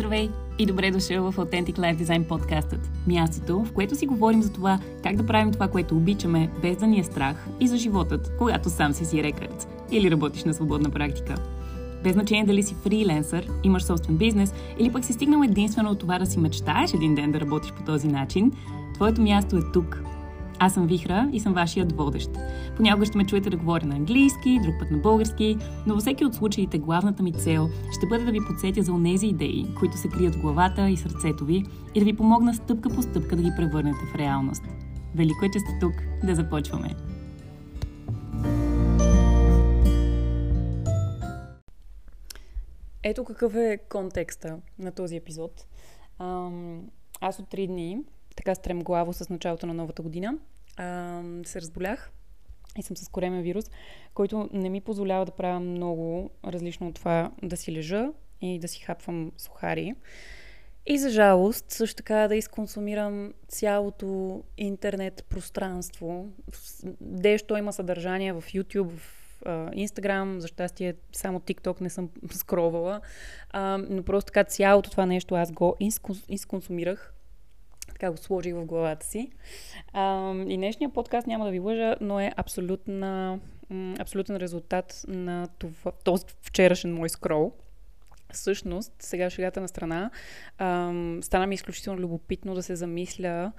Здравей и добре дошъл в Authentic Life Design подкастът. Мястото, в което си говорим за това как да правим това, което обичаме, без да ни е страх и за животът, когато сам си си рекърд или работиш на свободна практика. Без значение дали си фриленсър, имаш собствен бизнес или пък си стигнал единствено от това да си мечтаеш един ден да работиш по този начин, твоето място е тук – аз съм Вихра и съм вашият водещ. Понякога ще ме чуете да говоря на английски, друг път на български, но във всеки от случаите главната ми цел ще бъде да ви подсетя за онези идеи, които се крият в главата и сърцето ви и да ви помогна стъпка по стъпка да ги превърнете в реалност. Велико е, че сте тук. Да започваме! Ето какъв е контекста на този епизод. Аз от три дни така стремглаво с началото на новата година. А, се разболях и съм с коремен вирус, който не ми позволява да правя много различно от това да си лежа и да си хапвам сухари. И за жалост, също така да изконсумирам цялото интернет пространство. Дещо има съдържание в YouTube, в Инстаграм, за щастие само TikTok не съм скровала, но просто така цялото това нещо аз го изконсумирах така го сложих в главата си. А, и днешния подкаст няма да ви лъжа, но е абсолютна, абсолютен резултат на това, този вчерашен мой скрол. Всъщност, сега шегата на страна, ам, стана ми изключително любопитно да се замисля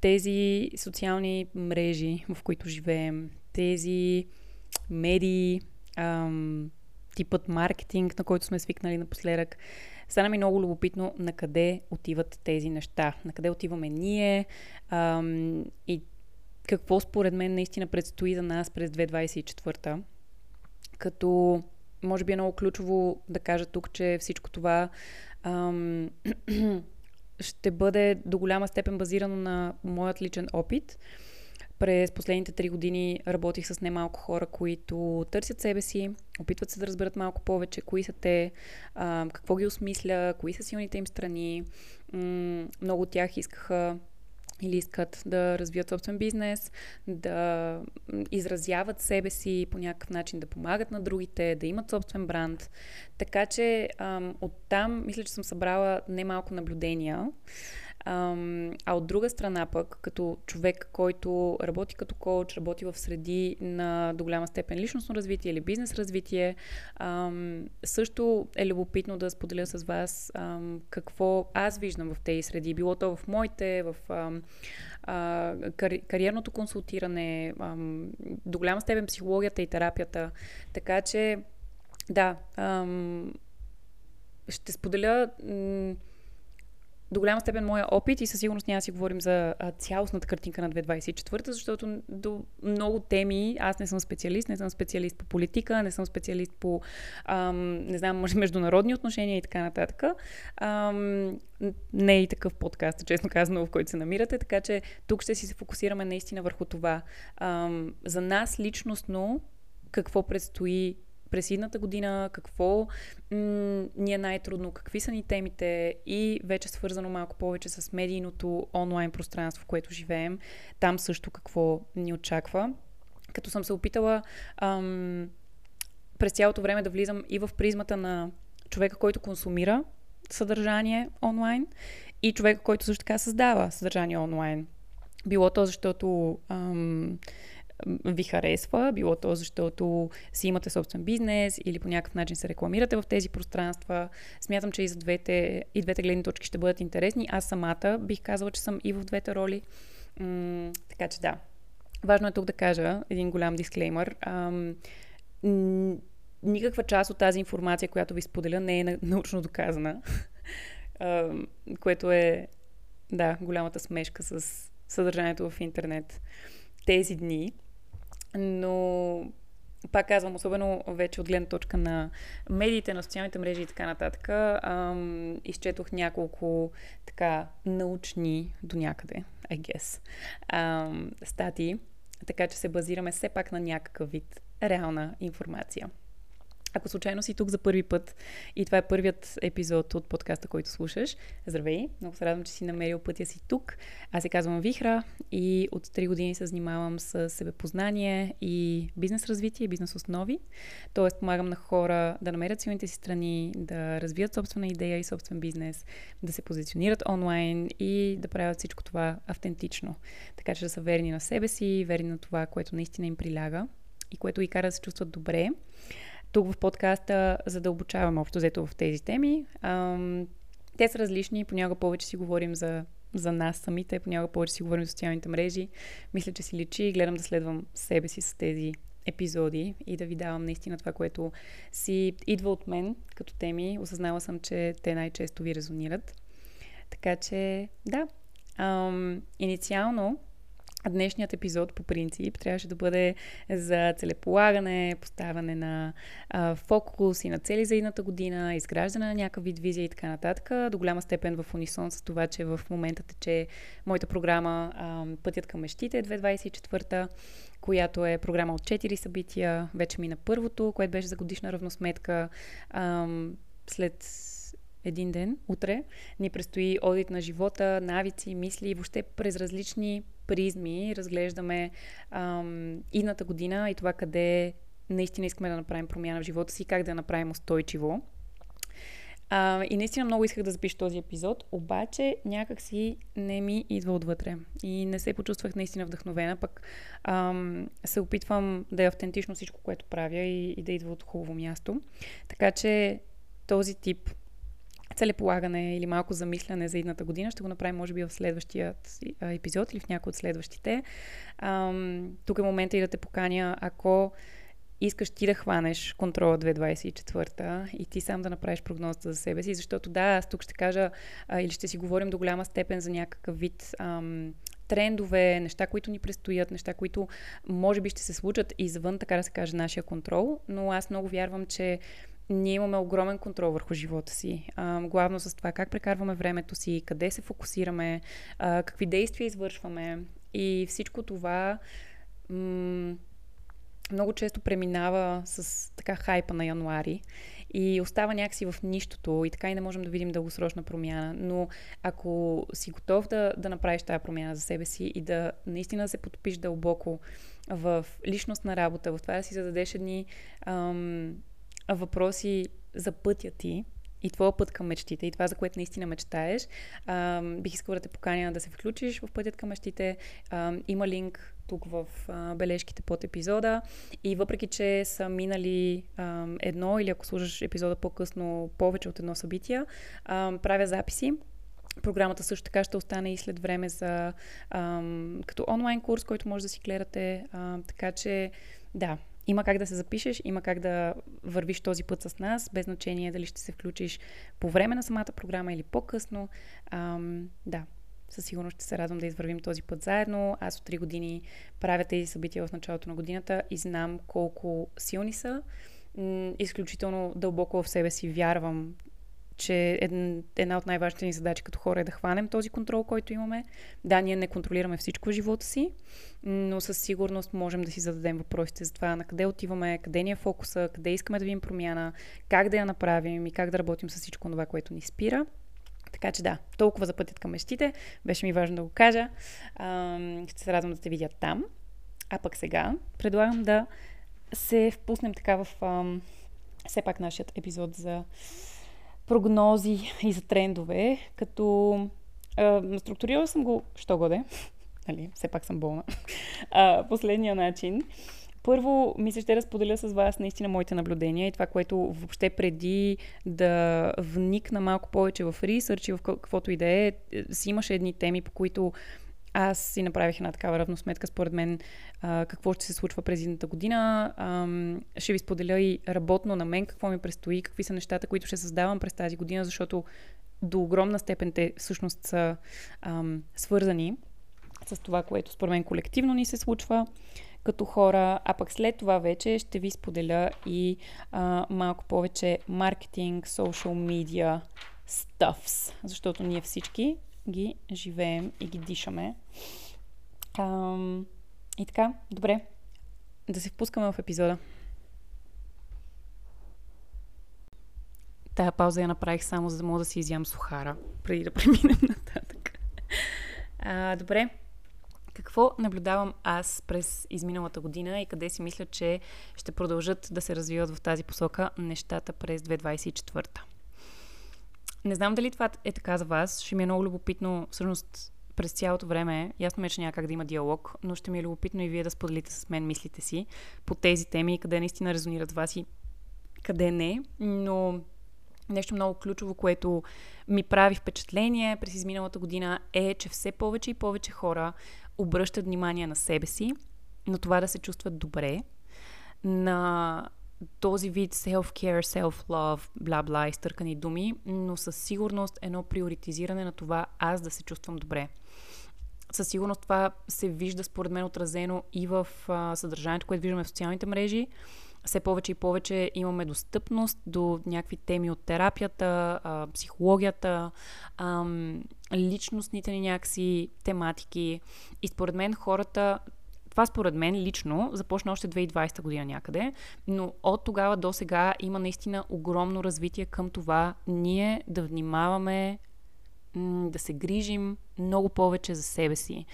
тези социални мрежи, в които живеем, тези медии, ам, типът маркетинг, на който сме свикнали напоследък, Стана ми много любопитно на къде отиват тези неща, на къде отиваме ние ам, и какво според мен наистина предстои за нас през 2024 като може би е много ключово да кажа тук, че всичко това ам, ще бъде до голяма степен базирано на моят личен опит. През последните три години работих с немалко хора, които търсят себе си, опитват се да разберат малко повече кои са те, какво ги осмисля, кои са силните им страни. Много от тях искаха или искат да развият собствен бизнес, да изразяват себе си по някакъв начин, да помагат на другите, да имат собствен бранд. Така че ам, оттам мисля, че съм събрала немалко наблюдения. А от друга страна пък, като човек, който работи като коуч, работи в среди на до голяма степен личностно развитие или бизнес развитие, също е любопитно да споделя с вас какво аз виждам в тези среди. Било то в моите, в кариерното консултиране, до голяма степен психологията и терапията. Така че, да, ще споделя. До голяма степен моя опит и със сигурност няма си говорим за цялостната картинка на 2024, защото до много теми аз не съм специалист, не съм специалист по политика, не съм специалист по, ам, не знам, може международни отношения и така нататък. Ам, не е и такъв подкаст, честно казано, в който се намирате, така че тук ще си се фокусираме наистина върху това. Ам, за нас личностно какво предстои през едната година, какво м- ни е най-трудно, какви са ни темите и вече свързано малко повече с медийното онлайн пространство, в което живеем. Там също какво ни очаква. Като съм се опитала ам, през цялото време да влизам и в призмата на човека, който консумира съдържание онлайн и човека, който също така създава съдържание онлайн. Било то, защото ам, ви харесва, било то защото си имате собствен бизнес или по някакъв начин се рекламирате в тези пространства. Смятам, че и за двете, и двете гледни точки ще бъдат интересни. Аз самата бих казала, че съм и в двете роли. М- така че да. Важно е тук да кажа един голям дисклеймър. Ам, никаква част от тази информация, която ви споделя, не е научно доказана. Ам, което е, да, голямата смешка с съдържанието в интернет тези дни. Но пак казвам, особено вече от гледна точка на медиите, на социалните мрежи и така нататък, ам, изчетох няколко така научни до някъде, I guess, ам, статии, така че се базираме все пак на някакъв вид реална информация. Ако случайно си тук за първи път и това е първият епизод от подкаста, който слушаш, здравей! Много се радвам, че си намерил пътя си тук. Аз се казвам Вихра и от 3 години се занимавам с себепознание и бизнес развитие, бизнес основи. Тоест помагам на хора да намерят силните си страни, да развият собствена идея и собствен бизнес, да се позиционират онлайн и да правят всичко това автентично. Така че да са верни на себе си, верни на това, което наистина им приляга и което ги кара да се чувстват добре тук в подкаста задълбочаваме общо взето в тези теми. Те са различни, понякога повече си говорим за, за нас самите, понякога повече си говорим за социалните мрежи. Мисля, че си личи и гледам да следвам себе си с тези епизоди и да ви давам наистина това, което си идва от мен като теми. Осъзнала съм, че те най-често ви резонират. Така че, да. Ам, инициално Днешният епизод по принцип трябваше да бъде за целеполагане, поставяне на а, фокус и на цели за едната година, изграждане на някакъв вид визия и така нататък. До голяма степен в унисон с това, че в момента тече моята програма а, Пътят към мечтите 2024 която е програма от 4 събития. Вече мина първото, което беше за годишна равносметка. А, след един ден, утре, ни предстои одит на живота, навици, мисли и въобще през различни призми разглеждаме ам, идната година и това къде наистина искаме да направим промяна в живота си, как да я направим устойчиво. А, и наистина много исках да запиша този епизод, обаче някак си не ми идва отвътре. И не се почувствах наистина вдъхновена, пък ам, се опитвам да е автентично всичко, което правя и, и да идва от хубаво място. Така че този тип целеполагане или малко замисляне за едната година. Ще го направим, може би, в следващия епизод или в някой от следващите. Ам, тук е момента и да те поканя, ако искаш ти да хванеш контрола 2024 и ти сам да направиш прогнозата за себе си, защото да, аз тук ще кажа а, или ще си говорим до голяма степен за някакъв вид ам, трендове, неща, които ни предстоят, неща, които може би ще се случат извън, така да се каже, нашия контрол, но аз много вярвам, че ние имаме огромен контрол върху живота си. А, главно с това как прекарваме времето си, къде се фокусираме, а, какви действия извършваме. И всичко това м- много често преминава с така хайпа на януари и остава някакси в нищото и така и не можем да видим дългосрочна промяна. Но ако си готов да, да направиш тази промяна за себе си и да наистина се потопиш дълбоко в личностна работа, в това да си зададеш едни ам, въпроси за пътя ти и твоя път към мечтите и това, за което наистина мечтаеш, а, бих искала да те поканя да се включиш в пътят към мечтите. А, има линк тук в а, бележките под епизода и въпреки, че са минали а, едно или ако служаш епизода по-късно повече от едно събитие, а, правя записи Програмата също така ще остане и след време за ам, като онлайн курс, който може да си гледате. А, така че, да, има как да се запишеш, има как да вървиш този път с нас, без значение дали ще се включиш по време на самата програма или по-късно. Ам, да, със сигурност ще се радвам да извървим този път заедно. Аз от 3 години правя тези събития в началото на годината и знам колко силни са. Изключително дълбоко в себе си вярвам, че една от най-важните ни задачи като хора е да хванем този контрол, който имаме. Да, ние не контролираме всичко в живота си, но със сигурност можем да си зададем въпросите за това на къде отиваме, къде ни е фокуса, къде искаме да видим промяна, как да я направим и как да работим с всичко това, което ни спира. Така че да, толкова за пътят към мечтите. Беше ми важно да го кажа. Ще се радвам да те видя там. А пък сега предлагам да се впуснем така в все пак нашият епизод за прогнози и за трендове, като а, структурирала съм го, що годе, нали, все пак съм болна, а, последния начин. Първо, ми се ще да споделя с вас наистина моите наблюдения и това, което въобще преди да вникна малко повече в ресърч и в каквото и да е, си имаше едни теми, по които аз си направих една такава равносметка, според мен, а, какво ще се случва през едната година. А, ще ви споделя и работно на мен какво ми предстои, какви са нещата, които ще създавам през тази година, защото до огромна степен те всъщност са а, свързани с това, което според мен колективно ни се случва като хора, а пък след това вече ще ви споделя и а, малко повече маркетинг, social media, stuffs, защото ние всички ги живеем и ги дишаме. Ам, и така, добре, да се впускаме в епизода. Тая пауза я направих само за да мога да си изям сухара, преди да преминем нататък. А, добре, какво наблюдавам аз през изминалата година и къде си мисля, че ще продължат да се развиват в тази посока нещата през 2024? Не знам дали това е така за вас. Ще ми е много любопитно, всъщност, през цялото време. Ясно е, че няма как да има диалог, но ще ми е любопитно и вие да споделите с мен мислите си по тези теми, къде наистина резонират вас и къде не. Но нещо много ключово, което ми прави впечатление през изминалата година е, че все повече и повече хора обръщат внимание на себе си, на това да се чувстват добре, на този вид self-care, self-love, бла-бла, изтъркани думи, но със сигурност едно приоритизиране на това аз да се чувствам добре. Със сигурност това се вижда според мен отразено и в а, съдържанието, което виждаме в социалните мрежи. Все повече и повече имаме достъпност до някакви теми от терапията, а, психологията, а, личностните ни някакси тематики. И според мен хората това според мен лично започна още 2020 година някъде, но от тогава до сега има наистина огромно развитие към това ние да внимаваме да се грижим много повече за себе си.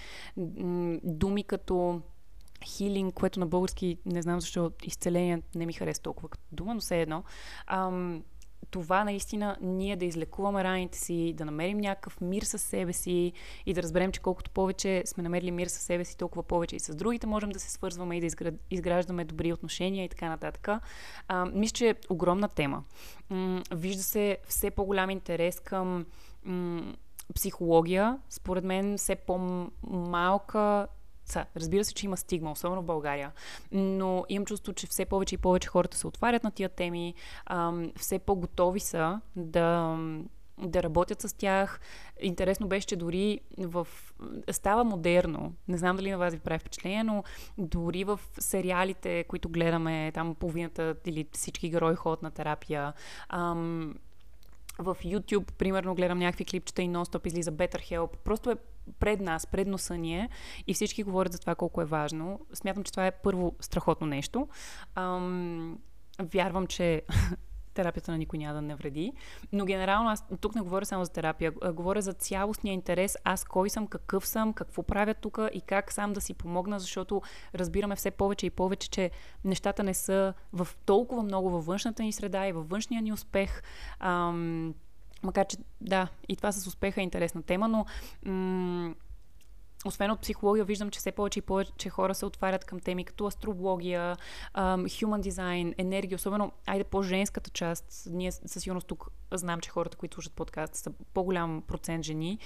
Думи като хилинг, което на български не знам защо изцеление не ми харесва толкова като дума, но все едно. Ам, това наистина ние да излекуваме раните си, да намерим някакъв мир със себе си и да разберем, че колкото повече сме намерили мир със себе си, толкова повече и с другите можем да се свързваме и да изграждаме добри отношения и така нататък. А, мисля, че е огромна тема. М- вижда се все по-голям интерес към м- психология. Според мен все по-малка са, разбира се, че има стигма, особено в България, но имам чувство, че все повече и повече хората се отварят на тия теми, ам, все по-готови са да, да работят с тях. Интересно беше, че дори в... става модерно. Не знам дали на вас ви прави впечатление, но дори в сериалите, които гледаме, там половината или всички герои ходят на терапия. Ам, в YouTube, примерно, гледам някакви клипчета и нон-стоп излиза Better Help. Просто е пред нас, пред носа ни е и всички говорят за това колко е важно. Смятам, че това е първо страхотно нещо. Ам, вярвам, че терапията на никой няма да не вреди. Но генерално аз тук не говоря само за терапия, говоря за цялостния интерес, аз кой съм, какъв съм, какво правя тук и как сам да си помогна, защото разбираме все повече и повече, че нещата не са в толкова много във външната ни среда и във външния ни успех. Ам, Макар, че да, и това с успеха е интересна тема, но м- освен от психология, виждам, че все повече и повече хора се отварят към теми като астрология, um, human design, енергия, особено, айде по-женската част. Ние със сигурност тук знам, че хората, които слушат подкаст, са по-голям процент жени.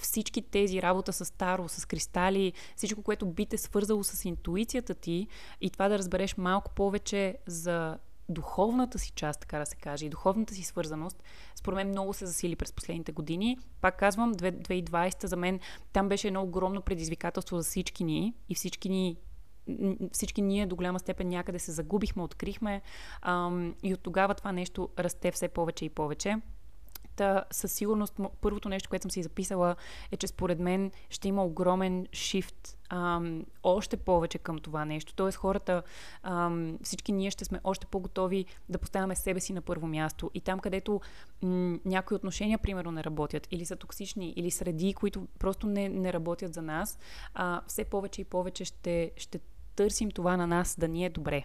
Всички тези работа с таро, с кристали, всичко, което би те свързало с интуицията ти и това да разбереш малко повече за духовната си част, така да се каже, и духовната си свързаност, според мен много се засили през последните години. Пак казвам, 2020 за мен там беше едно огромно предизвикателство за всички ни и всички ни всички ние до голяма степен някъде се загубихме, открихме ам, и от тогава това нещо расте все повече и повече. Та, със сигурност, първото нещо, което съм си записала е, че според мен ще има огромен шифт ам, още повече към това нещо. Тоест хората, ам, всички ние ще сме още по-готови да поставяме себе си на първо място. И там, където м- някои отношения, примерно, не работят, или са токсични, или среди, които просто не, не работят за нас, а, все повече и повече ще, ще търсим това на нас да ни е добре.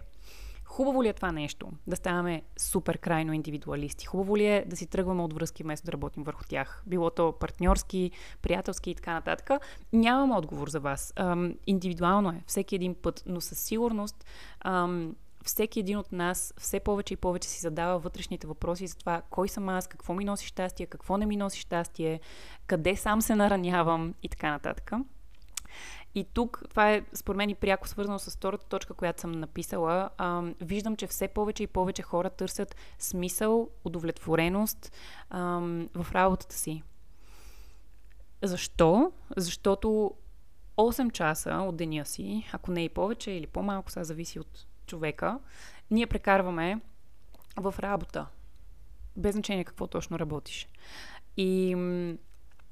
Хубаво ли е това нещо? Да ставаме супер крайно индивидуалисти? Хубаво ли е да си тръгваме от връзки вместо да работим върху тях? Било то партньорски, приятелски и така нататък. Нямам отговор за вас. Ам, индивидуално е, всеки един път, но със сигурност ам, всеки един от нас все повече и повече си задава вътрешните въпроси за това кой съм аз, какво ми носи щастие, какво не ми носи щастие, къде сам се наранявам и така нататък. И тук, това е според мен и пряко свързано с втората точка, която съм написала. А, виждам, че все повече и повече хора търсят смисъл, удовлетвореност а, в работата си. Защо? Защото 8 часа от деня си, ако не и повече или по-малко, сега зависи от човека, ние прекарваме в работа. Без значение какво точно работиш. И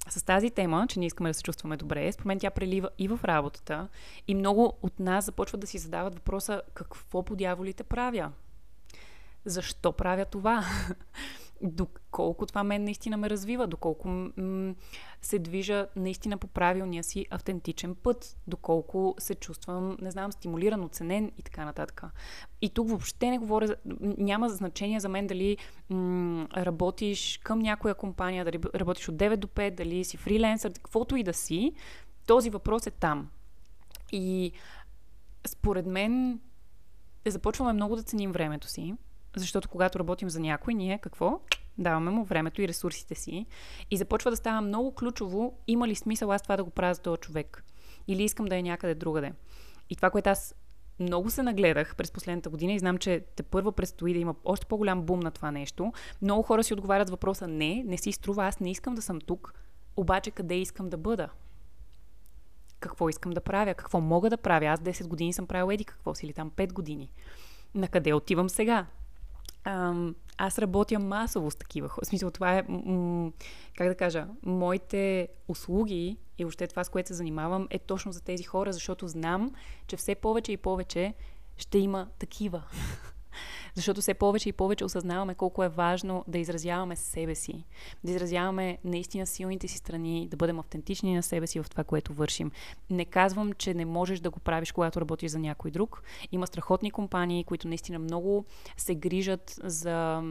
с тази тема, че ние искаме да се чувстваме добре, според мен тя прелива и в работата и много от нас започват да си задават въпроса какво по дяволите правя? защо правя това? доколко това мен наистина ме развива, доколко м- се движа наистина по правилния си автентичен път, доколко се чувствам, не знам, стимулиран, оценен и така нататък. И тук въобще не говоря, няма значение за мен дали м- работиш към някоя компания, дали работиш от 9 до 5, дали си фриленсър, каквото и да си, този въпрос е там. И според мен започваме много да ценим времето си, защото когато работим за някой, ние какво? Даваме му времето и ресурсите си. И започва да става много ключово, има ли смисъл аз това да го правя за този човек? Или искам да е някъде другаде? И това, което аз много се нагледах през последната година и знам, че те първо предстои да има още по-голям бум на това нещо. Много хора си отговарят въпроса не, не си струва, аз не искам да съм тук, обаче къде искам да бъда? Какво искам да правя? Какво мога да правя? Аз 10 години съм правил еди какво си или там 5 години. На къде отивам сега? Аз работя масово с такива хора. В смисъл, това е, м- как да кажа, моите услуги и още това, с което се занимавам, е точно за тези хора, защото знам, че все повече и повече ще има такива. Защото все повече и повече осъзнаваме колко е важно да изразяваме себе си, да изразяваме наистина силните си страни, да бъдем автентични на себе си в това, което вършим. Не казвам, че не можеш да го правиш, когато работиш за някой друг. Има страхотни компании, които наистина много се грижат за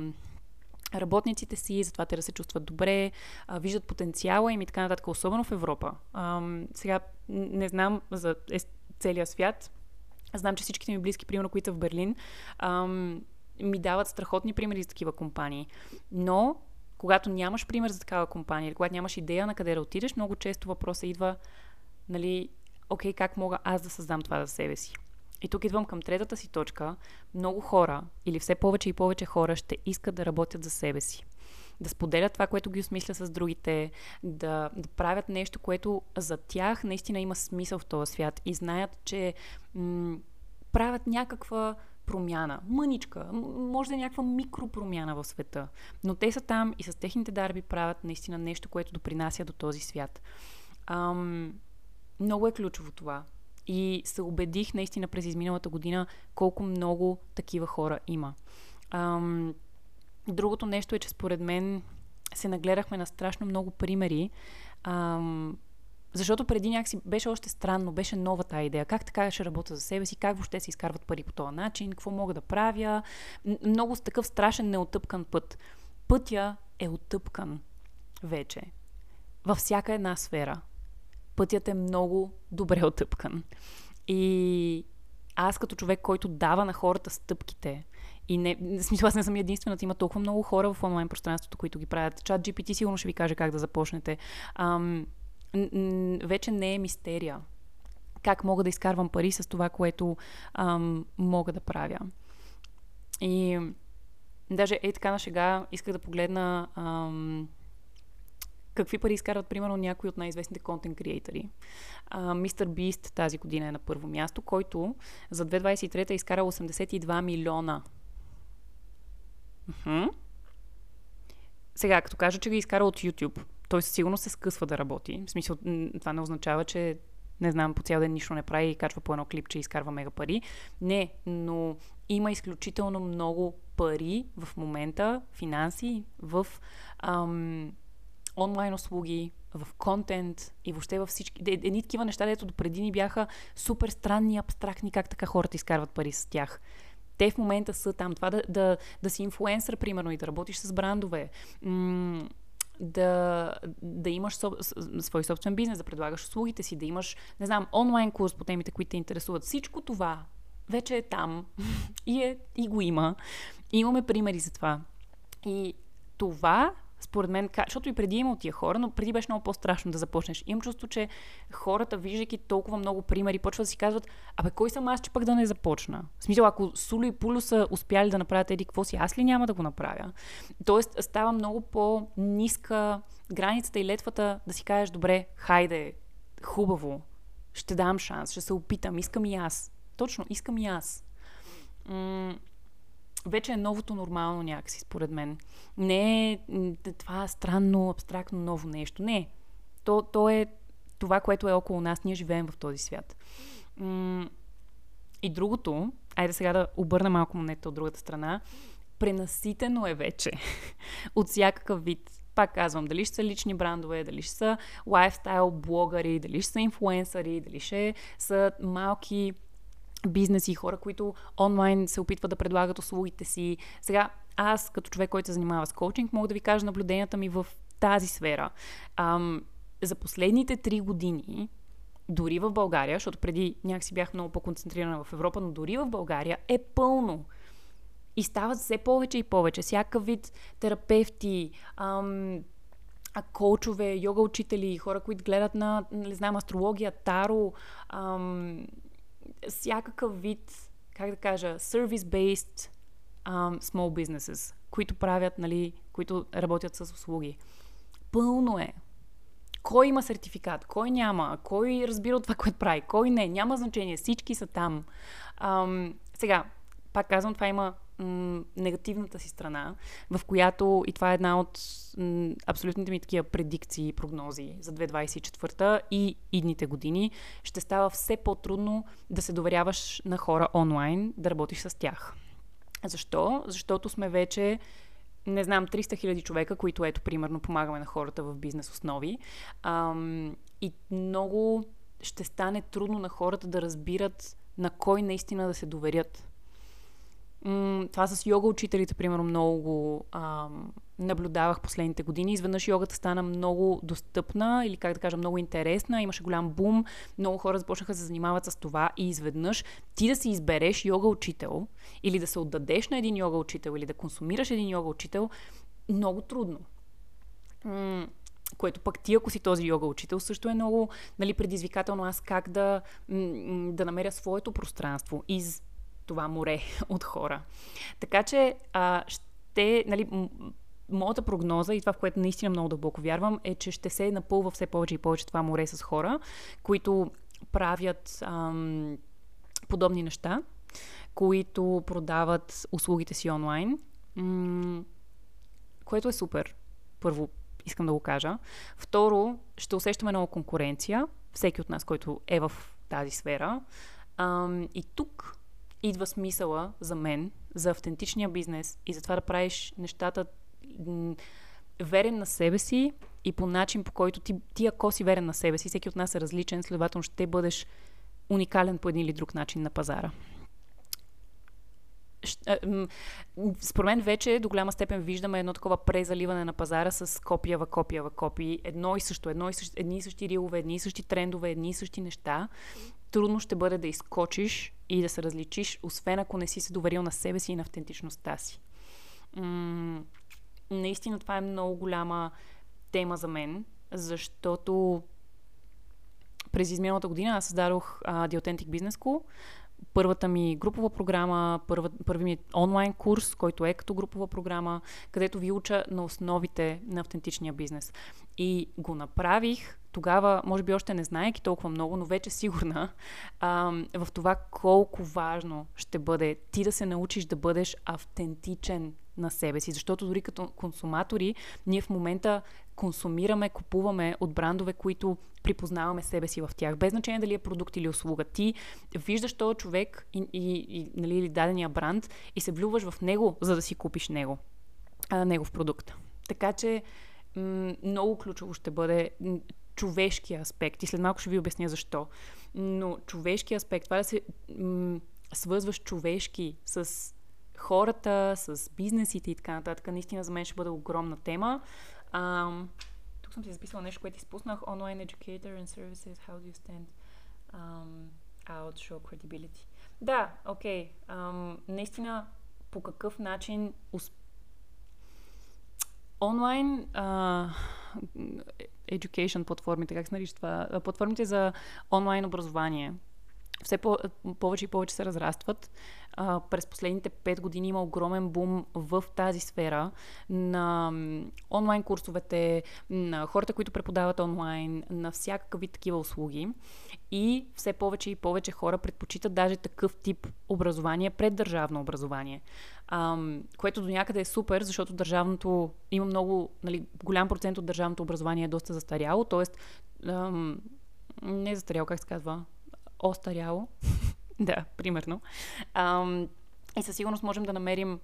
работниците си, затова те да се чувстват добре, а, виждат потенциала им и така нататък, особено в Европа. А, сега не знам за е, целия свят. Знам, че всичките ми близки, примерно, които са в Берлин, ам, ми дават страхотни примери за такива компании. Но, когато нямаш пример за такава компания, или когато нямаш идея на къде да отидеш, много често въпросът идва, нали, окей, как мога аз да създам това за себе си? И тук идвам към третата си точка. Много хора, или все повече и повече хора, ще искат да работят за себе си. Да споделят това, което ги осмисля с другите, да, да правят нещо, което за тях наистина има смисъл в този свят и знаят, че м- правят някаква промяна. Мъничка. Може да е някаква микропромяна в света. Но те са там и с техните дарби правят наистина нещо, което допринася до този свят. Ам, много е ключово това. И се убедих наистина през изминалата година колко много такива хора има. Ам, другото нещо е, че според мен се нагледахме на страшно много примери ам, защото преди някакси беше още странно, беше нова тази идея. Как така ще работя за себе си, как въобще се изкарват пари по този начин, какво мога да правя. Много с такъв страшен неотъпкан път. Пътя е отъпкан вече. Във всяка една сфера. Пътят е много добре отъпкан. И аз като човек, който дава на хората стъпките, и не, смисъл, аз не съм единствената, има толкова много хора в онлайн пространството, които ги правят. Чат GPT сигурно ще ви каже как да започнете. Ам, вече не е мистерия. Как мога да изкарвам пари с това, което ам, мога да правя. И даже е така на шега, исках да погледна ам, какви пари изкарват, примерно, някои от най-известните контент креатори. Мистер Бист тази година е на първо място, който за 2023 е изкарал 82 милиона. Uh-huh. Сега, като кажа, че ги е изкара от YouTube, той сигурно се скъсва да работи. В смисъл, това не означава, че не знам, по цял ден нищо не прави и качва по едно клипче и изкарва мега пари. Не, но има изключително много пари в момента, финанси, в ам, онлайн услуги, в контент и въобще във всички. Едни такива неща, дето допреди ни бяха супер странни, абстрактни, как така хората изкарват пари с тях. Те в момента са там. Това да, да, да си инфлуенсър, примерно, и да работиш с брандове. М- да, да имаш соб, свой собствен бизнес, да предлагаш услугите си, да имаш, не знам, онлайн курс по темите, които те интересуват. Всичко това вече е там и, е, и го има. И имаме примери за това. И това според мен, защото и преди има от тия хора, но преди беше много по-страшно да започнеш. Имам чувство, че хората, виждайки толкова много примери, почват да си казват, абе, кой съм аз, че пък да не започна? В смисъл, ако Суло и Пуло са успяли да направят еди какво си, аз ли няма да го направя? Тоест, става много по-ниска границата и летвата да си кажеш, добре, хайде, хубаво, ще дам шанс, ще се опитам, искам и аз. Точно, искам и аз. Вече е новото нормално някакси, според мен. Не е това странно, абстрактно ново нещо. Не. То, то е това, което е около нас. Ние живеем в този свят. И другото, айде сега да обърна малко монета от другата страна, пренаситено е вече от всякакъв вид. Пак казвам, дали ще са лични брандове, дали ще са лайфстайл блогъри, дали ще са инфлуенсъри, дали ще са малки бизнеси, хора, които онлайн се опитват да предлагат услугите си. Сега, аз като човек, който се занимава с коучинг, мога да ви кажа наблюденията ми в тази сфера. Ам, за последните три години, дори в България, защото преди някакси бях много по-концентрирана в Европа, но дори в България е пълно. И стават все повече и повече. Всякакъв вид терапевти, ам, а коучове, йога учители, хора, които гледат на, не знам, астрология, таро, ам, всякакъв вид, как да кажа, service-based um, small businesses, които правят, нали, които работят с услуги. Пълно е. Кой има сертификат, кой няма, кой разбира това, което прави, кой не, няма значение, всички са там. Ам, сега, пак казвам, това има м- негативната си страна, в която, и това е една от м- абсолютните ми такива предикции и прогнози за 2024 и идните години, ще става все по-трудно да се доверяваш на хора онлайн, да работиш с тях. Защо? Защото сме вече не знам, 300 хиляди човека, които ето, примерно, помагаме на хората в бизнес основи. Ам, и много ще стане трудно на хората да разбират на кой наистина да се доверят. Това с йога учителите, примерно, много го наблюдавах последните години. Изведнъж йогата стана много достъпна или, как да кажа, много интересна. Имаше голям бум. Много хора започнаха да се занимават с това и изведнъж ти да си избереш йога учител или да се отдадеш на един йога учител или да консумираш един йога учител, много трудно. М- което пък ти, ако си този йога учител, също е много нали, предизвикателно аз как да, да намеря своето пространство из това море от хора. Така че а, ще, нали, моята прогноза и това, в което наистина много дълбоко вярвам, е, че ще се напълва все повече и повече това море с хора, които правят ам, подобни неща, които продават услугите си онлайн, м- което е супер. Първо, искам да го кажа. Второ, ще усещаме много конкуренция, всеки от нас, който е в тази сфера. Ам, и тук идва смисъла за мен, за автентичния бизнес и за това да правиш нещата верен на себе си и по начин, по който ти, ти ако си верен на себе си, всеки от нас е различен, следователно ще бъдеш уникален по един или друг начин на пазара. Според мен вече до голяма степен виждаме едно такова презаливане на пазара с копиява, копиява, копии. Едно и също, едно и същи, едни и същи рилове, едни и същи трендове, едни и същи неща. Трудно ще бъде да изкочиш и да се различиш, освен ако не си се доверил на себе си и на автентичността си. М- наистина това е много голяма тема за мен, защото през изминалата година аз създадох uh, The Authentic Business School, първата ми групова програма, първа, първи ми онлайн курс, който е като групова програма, където ви уча на основите на автентичния бизнес. И го направих тогава, може би още не знаеки толкова много, но вече сигурна а, в това колко важно ще бъде ти да се научиш да бъдеш автентичен на себе си. Защото дори като консуматори, ние в момента консумираме, купуваме от брандове, които припознаваме себе си в тях. Без значение дали е продукт или услуга. Ти виждаш този човек и, и, и нали, или дадения бранд и се влюваш в него, за да си купиш него, а, негов продукт. Така че м- много ключово ще бъде човешкия аспект. И след малко ще ви обясня защо. Но човешкия аспект, това да се м- свързваш човешки с хората, с бизнесите и така нататък, наистина за мен ще бъде огромна тема. Um, тук съм си записала нещо, което изпуснах. Online educator and services, how do you stand um, out, show credibility. Да, окей. Okay. Um, наистина, по какъв начин усп... онлайн uh, education платформите, как се нарича това? Платформите за онлайн образование все по- повече и повече се разрастват. А, през последните 5 години има огромен бум в тази сфера на онлайн курсовете, на хората, които преподават онлайн, на всякакъв вид такива услуги. И все повече и повече хора предпочитат даже такъв тип образование пред държавно образование. А, което до някъде е супер, защото държавното има много, нали, голям процент от държавното образование е доста застаряло, т.е. не е застаряло, как се казва? Остаряло. да, примерно. Ам, и със сигурност можем да намерим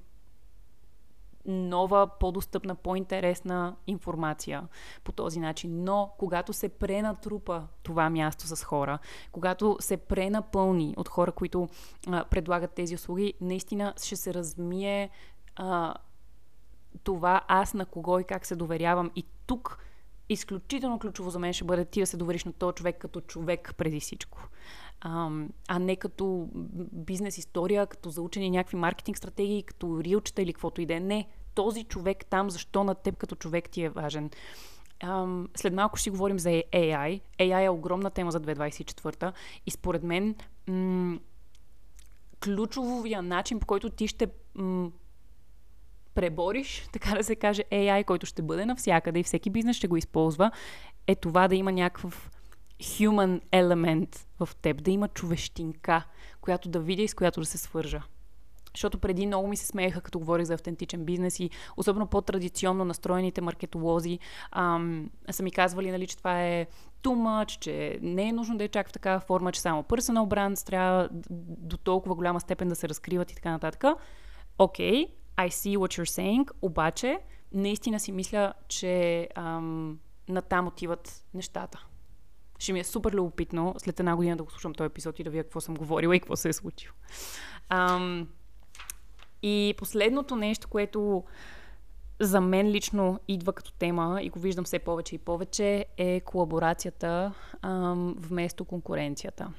нова, по-достъпна, по-интересна информация по този начин. Но когато се пренатрупа това място с хора, когато се пренапълни от хора, които а, предлагат тези услуги, наистина ще се размие а, това аз на кого и как се доверявам. И тук изключително ключово за мен ще бъде ти да се довериш на този човек като човек преди всичко. А, не като бизнес история, като заучени някакви маркетинг стратегии, като рилчета или каквото и да е. Не, този човек там, защо на теб като човек ти е важен. Um, след малко ще говорим за AI. AI е огромна тема за 2024 и според мен м- ключовия начин, по който ти ще м- пребориш, така да се каже, AI, който ще бъде навсякъде и всеки бизнес ще го използва, е това да има някакъв human element в теб, да има човещинка, която да видя и с която да се свържа. Защото преди много ми се смееха, като говорих за автентичен бизнес и особено по-традиционно настроените маркетолози ам, са ми казвали, нали, че това е too much, че не е нужно да е чак в такава форма, че само personal brands трябва до толкова голяма степен да се разкриват и така нататък. Окей, okay, I see what you're saying, обаче наистина си мисля, че ам, натам отиват нещата. Ще ми е супер любопитно след една година да го слушам този епизод и да видя какво съм говорила и какво се е случило. Ам, и последното нещо, което за мен лично идва като тема и го виждам все повече и повече, е колаборацията ам, вместо конкуренцията.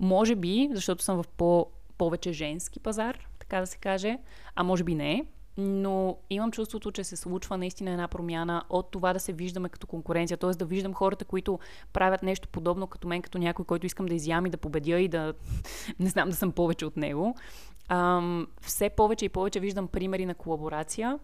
Може би, защото съм в по- повече женски пазар, така да се каже, а може би не, но имам чувството, че се случва наистина една промяна от това да се виждаме като конкуренция, т.е. да виждам хората, които правят нещо подобно като мен, като някой, който искам да изям и да победя и да не знам да съм повече от него. Ам, все повече и повече виждам примери на колаборация.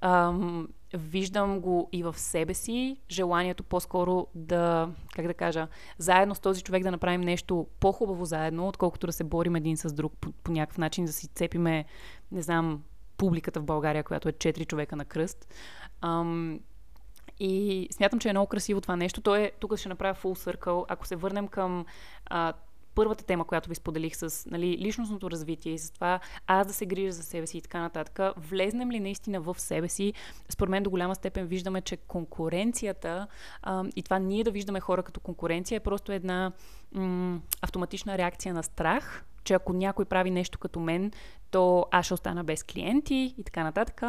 Ам, виждам го и в себе си, желанието по-скоро да, как да кажа, заедно с този човек да направим нещо по-хубаво заедно, отколкото да се борим един с друг по, по някакъв начин, да си цепиме, не знам, публиката в България, която е 4 човека на кръст. Ам, и смятам, че е много красиво това нещо. То е, тук ще направя full circle. Ако се върнем към а, първата тема, която ви споделих с нали, личностното развитие и с това аз да се грижа за себе си и така нататък, влезнем ли наистина в себе си, според мен до голяма степен виждаме, че конкуренцията а, и това ние да виждаме хора като конкуренция е просто една м- автоматична реакция на страх, че ако някой прави нещо като мен, то аз ще остана без клиенти и така нататък.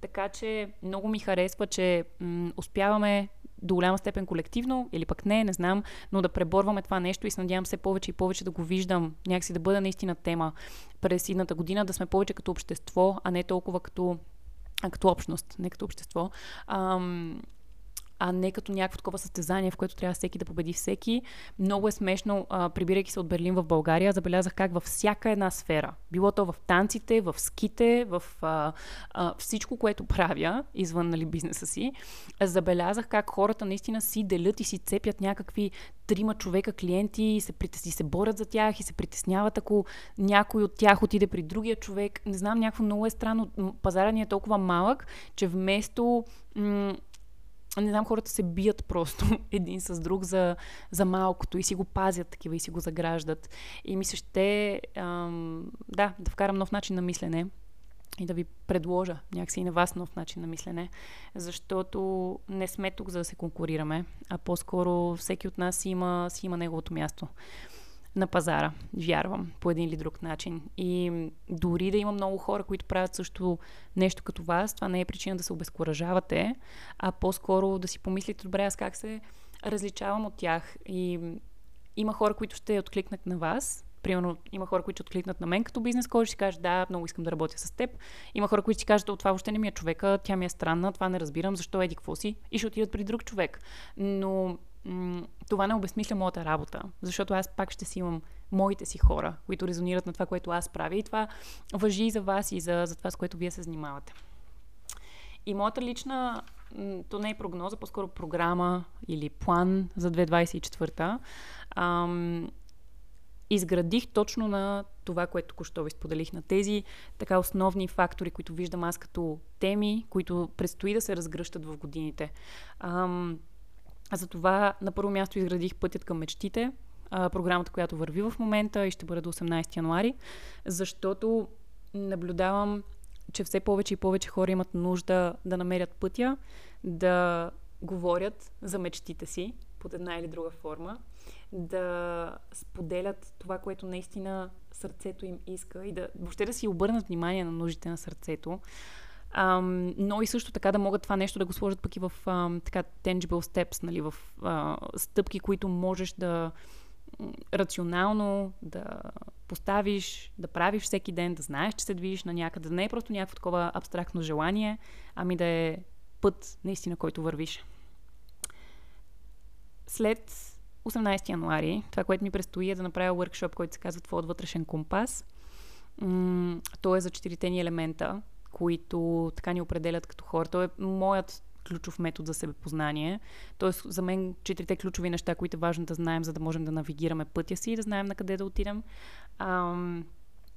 Така че много ми харесва, че м- успяваме до голяма степен колективно, или пък не, не знам, но да преборваме това нещо и се надявам се повече и повече да го виждам, някакси да бъде наистина тема през едната година, да сме повече като общество, а не толкова като като общност, не като общество. Ам, а не като някакво такова състезание, в което трябва всеки да победи всеки. Много е смешно, а, прибирайки се от Берлин в България, забелязах как във всяка една сфера, било то в танците, в ските, в а, а, всичко, което правя извън нали, бизнеса си, забелязах как хората наистина си делят и си цепят някакви трима човека клиенти и се, и се борят за тях и се притесняват, ако някой от тях отиде при другия човек. Не знам, някакво много е странно. Пазара ни е толкова малък, че вместо м- не знам, хората се бият просто един с друг за, за малкото и си го пазят такива и си го заграждат. И ми се ще, ам, да, да вкарам нов начин на мислене и да ви предложа някакси и на вас нов начин на мислене, защото не сме тук за да се конкурираме, а по-скоро всеки от нас има, си има неговото място на пазара, вярвам, по един или друг начин. И дори да има много хора, които правят също нещо като вас, това не е причина да се обезкуражавате, а по-скоро да си помислите, добре, аз как се различавам от тях. И има хора, които ще откликнат на вас, Примерно, има хора, които откликнат на мен като бизнес и ще кажат, да, много искам да работя с теб. Има хора, които ще кажат, това въобще не ми е човека, тя ми е странна, това не разбирам, защо еди какво си и ще отидат при друг човек. Но това не обезмисля моята работа, защото аз пак ще си имам моите си хора, които резонират на това, което аз правя и това въжи и за вас и за, за това, с което вие се занимавате. И моята лична, то не е прогноза, по-скоро програма или план за 2024 ам, изградих точно на това, което току-що ви споделих, на тези така основни фактори, които виждам аз като теми, които предстои да се разгръщат в годините. Ам, затова на първо място изградих пътят към мечтите, програмата, която върви в момента и ще бъде до 18 януари, защото наблюдавам че все повече и повече хора имат нужда да намерят пътя, да говорят за мечтите си под една или друга форма, да споделят това, което наистина сърцето им иска и да въобще да си обърнат внимание на нуждите на сърцето. Um, но и също така да могат това нещо да го сложат пък и в um, така tangible steps, нали, в uh, стъпки, които можеш да рационално да поставиш, да правиш всеки ден, да знаеш, че се движиш на някъде, да не е просто някакво такова абстрактно желание, ами да е път наистина, който вървиш. След 18 януари, това, което ми предстои е да направя workshop, който се казва Твоят вътрешен компас. М- то е за четирите ни елемента, които така ни определят като хора. То е моят ключов метод за себепознание. Тоест, за мен четирите ключови неща, които е важно да знаем, за да можем да навигираме пътя си и да знаем на къде да отидем. Ам,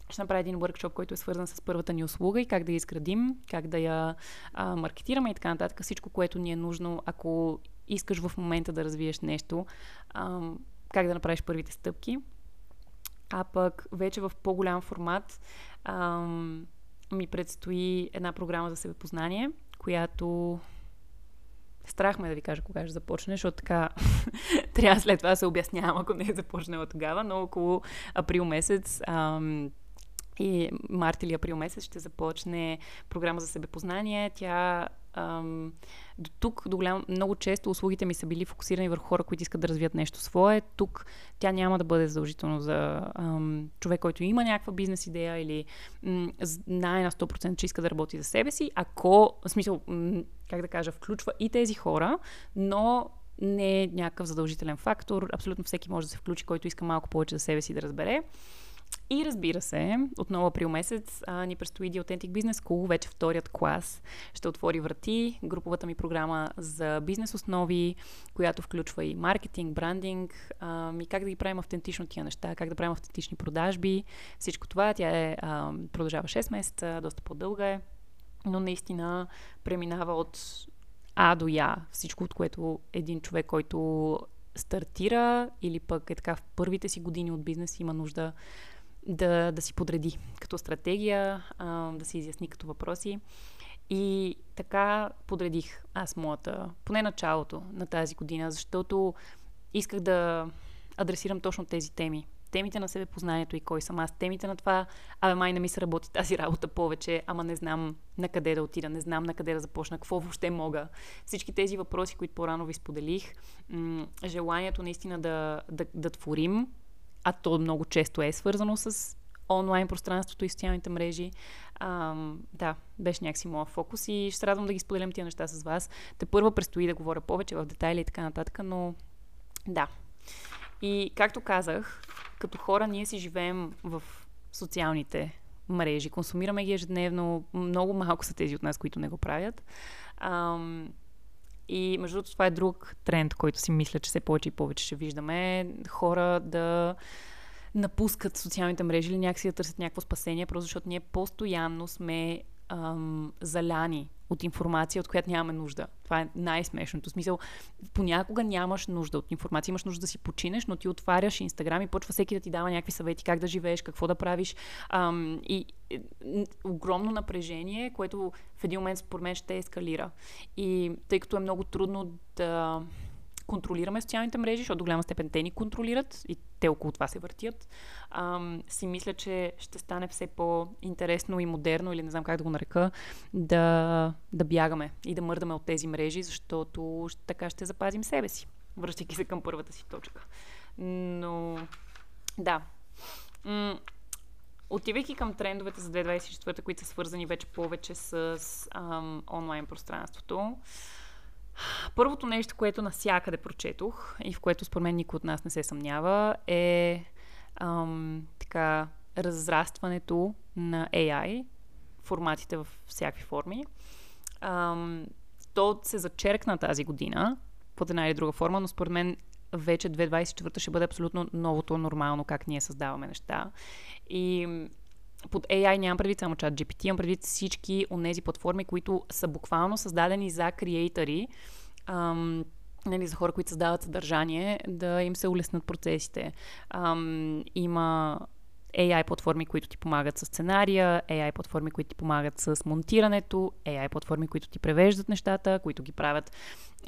ще направя един workshop, който е свързан с първата ни услуга и как да я изградим, как да я а, маркетираме и така нататък. Всичко, което ни е нужно, ако искаш в момента да развиеш нещо, а, как да направиш първите стъпки. А пък вече в по-голям формат а, ми предстои една програма за себепознание, която Страх ме да ви кажа кога ще започне, защото така трябва след това да се обяснявам, ако не е започнала тогава, но около април месец ам, и март или април месец ще започне програма за себепознание. Тя ам, до тук, до голям, много често услугите ми са били фокусирани върху хора, които искат да развият нещо свое. Тук тя няма да бъде задължително за ам, човек, който има някаква бизнес идея или м, знае на 100%, че иска да работи за себе си. Ако, в смисъл, м, как да кажа, включва и тези хора, но не е някакъв задължителен фактор. Абсолютно всеки може да се включи, който иска малко повече за себе си да разбере. И разбира се, отново април месец а, ни предстои The Authentic Business School, вече вторият клас. Ще отвори врати. Груповата ми програма за бизнес основи, която включва и маркетинг, брандинг, а, и как да ги правим автентично тия неща, как да правим автентични продажби. Всичко това, тя е, а, продължава 6 месеца, доста по-дълга е, но наистина преминава от А до Я. Всичко, от което един човек, който стартира или пък е така в първите си години от бизнес има нужда да, да си подреди като стратегия, а, да си изясни като въпроси. И така подредих аз моята, поне началото на тази година, защото исках да адресирам точно тези теми. Темите на себе познанието и кой съм аз. Темите на това, абе май не ми се работи тази работа повече, ама не знам на къде да отида, не знам на къде да започна, какво въобще мога. Всички тези въпроси, които по-рано ви споделих, м- желанието наистина да, да, да творим, а то много често е свързано с онлайн пространството и социалните мрежи. А, да, беше някакси моят фокус и ще се радвам да ги споделям тия неща с вас. Те първа предстои да говоря повече в детайли и така нататък, но да. И както казах, като хора ние си живеем в социалните мрежи, консумираме ги ежедневно, много малко са тези от нас, които не го правят. Ам, и между другото това е друг тренд, който си мисля, че все повече и повече ще виждаме. Хора да напускат социалните мрежи или някакси да търсят някакво спасение, просто защото ние постоянно сме ам, заляни от информация, от която нямаме нужда. Това е най-смешното. В смисъл, понякога нямаш нужда от информация, имаш нужда да си починеш, но ти отваряш Инстаграм и почва всеки да ти дава някакви съвети как да живееш, какво да правиш. Ам, и, и огромно напрежение, което в един момент според мен ще ескалира. И тъй като е много трудно да контролираме социалните мрежи, защото до голяма степен те ни контролират и те около това се въртят, ам, си мисля, че ще стане все по-интересно и модерно, или не знам как да го нарека, да, да бягаме и да мърдаме от тези мрежи, защото така ще запазим себе си, връщайки се към първата си точка. Но, да. М- Отивайки към трендовете за 2024, които са свързани вече повече с ам, онлайн пространството, Първото нещо, което навсякъде прочетох и в което според мен никой от нас не се съмнява е ам, така разрастването на AI, форматите в всякакви форми. Ам, то се зачеркна тази година под една или друга форма, но според мен вече 2024 ще бъде абсолютно новото нормално, как ние създаваме неща. И под AI нямам предвид само чат GPT, имам предвид всички от тези платформи, които са буквално създадени за креатори, ам, нали, за хора, които създават съдържание, да им се улеснат процесите. Ам, има AI платформи, които ти помагат с сценария, AI платформи, които ти помагат с монтирането, AI платформи, които ти превеждат нещата, които ги правят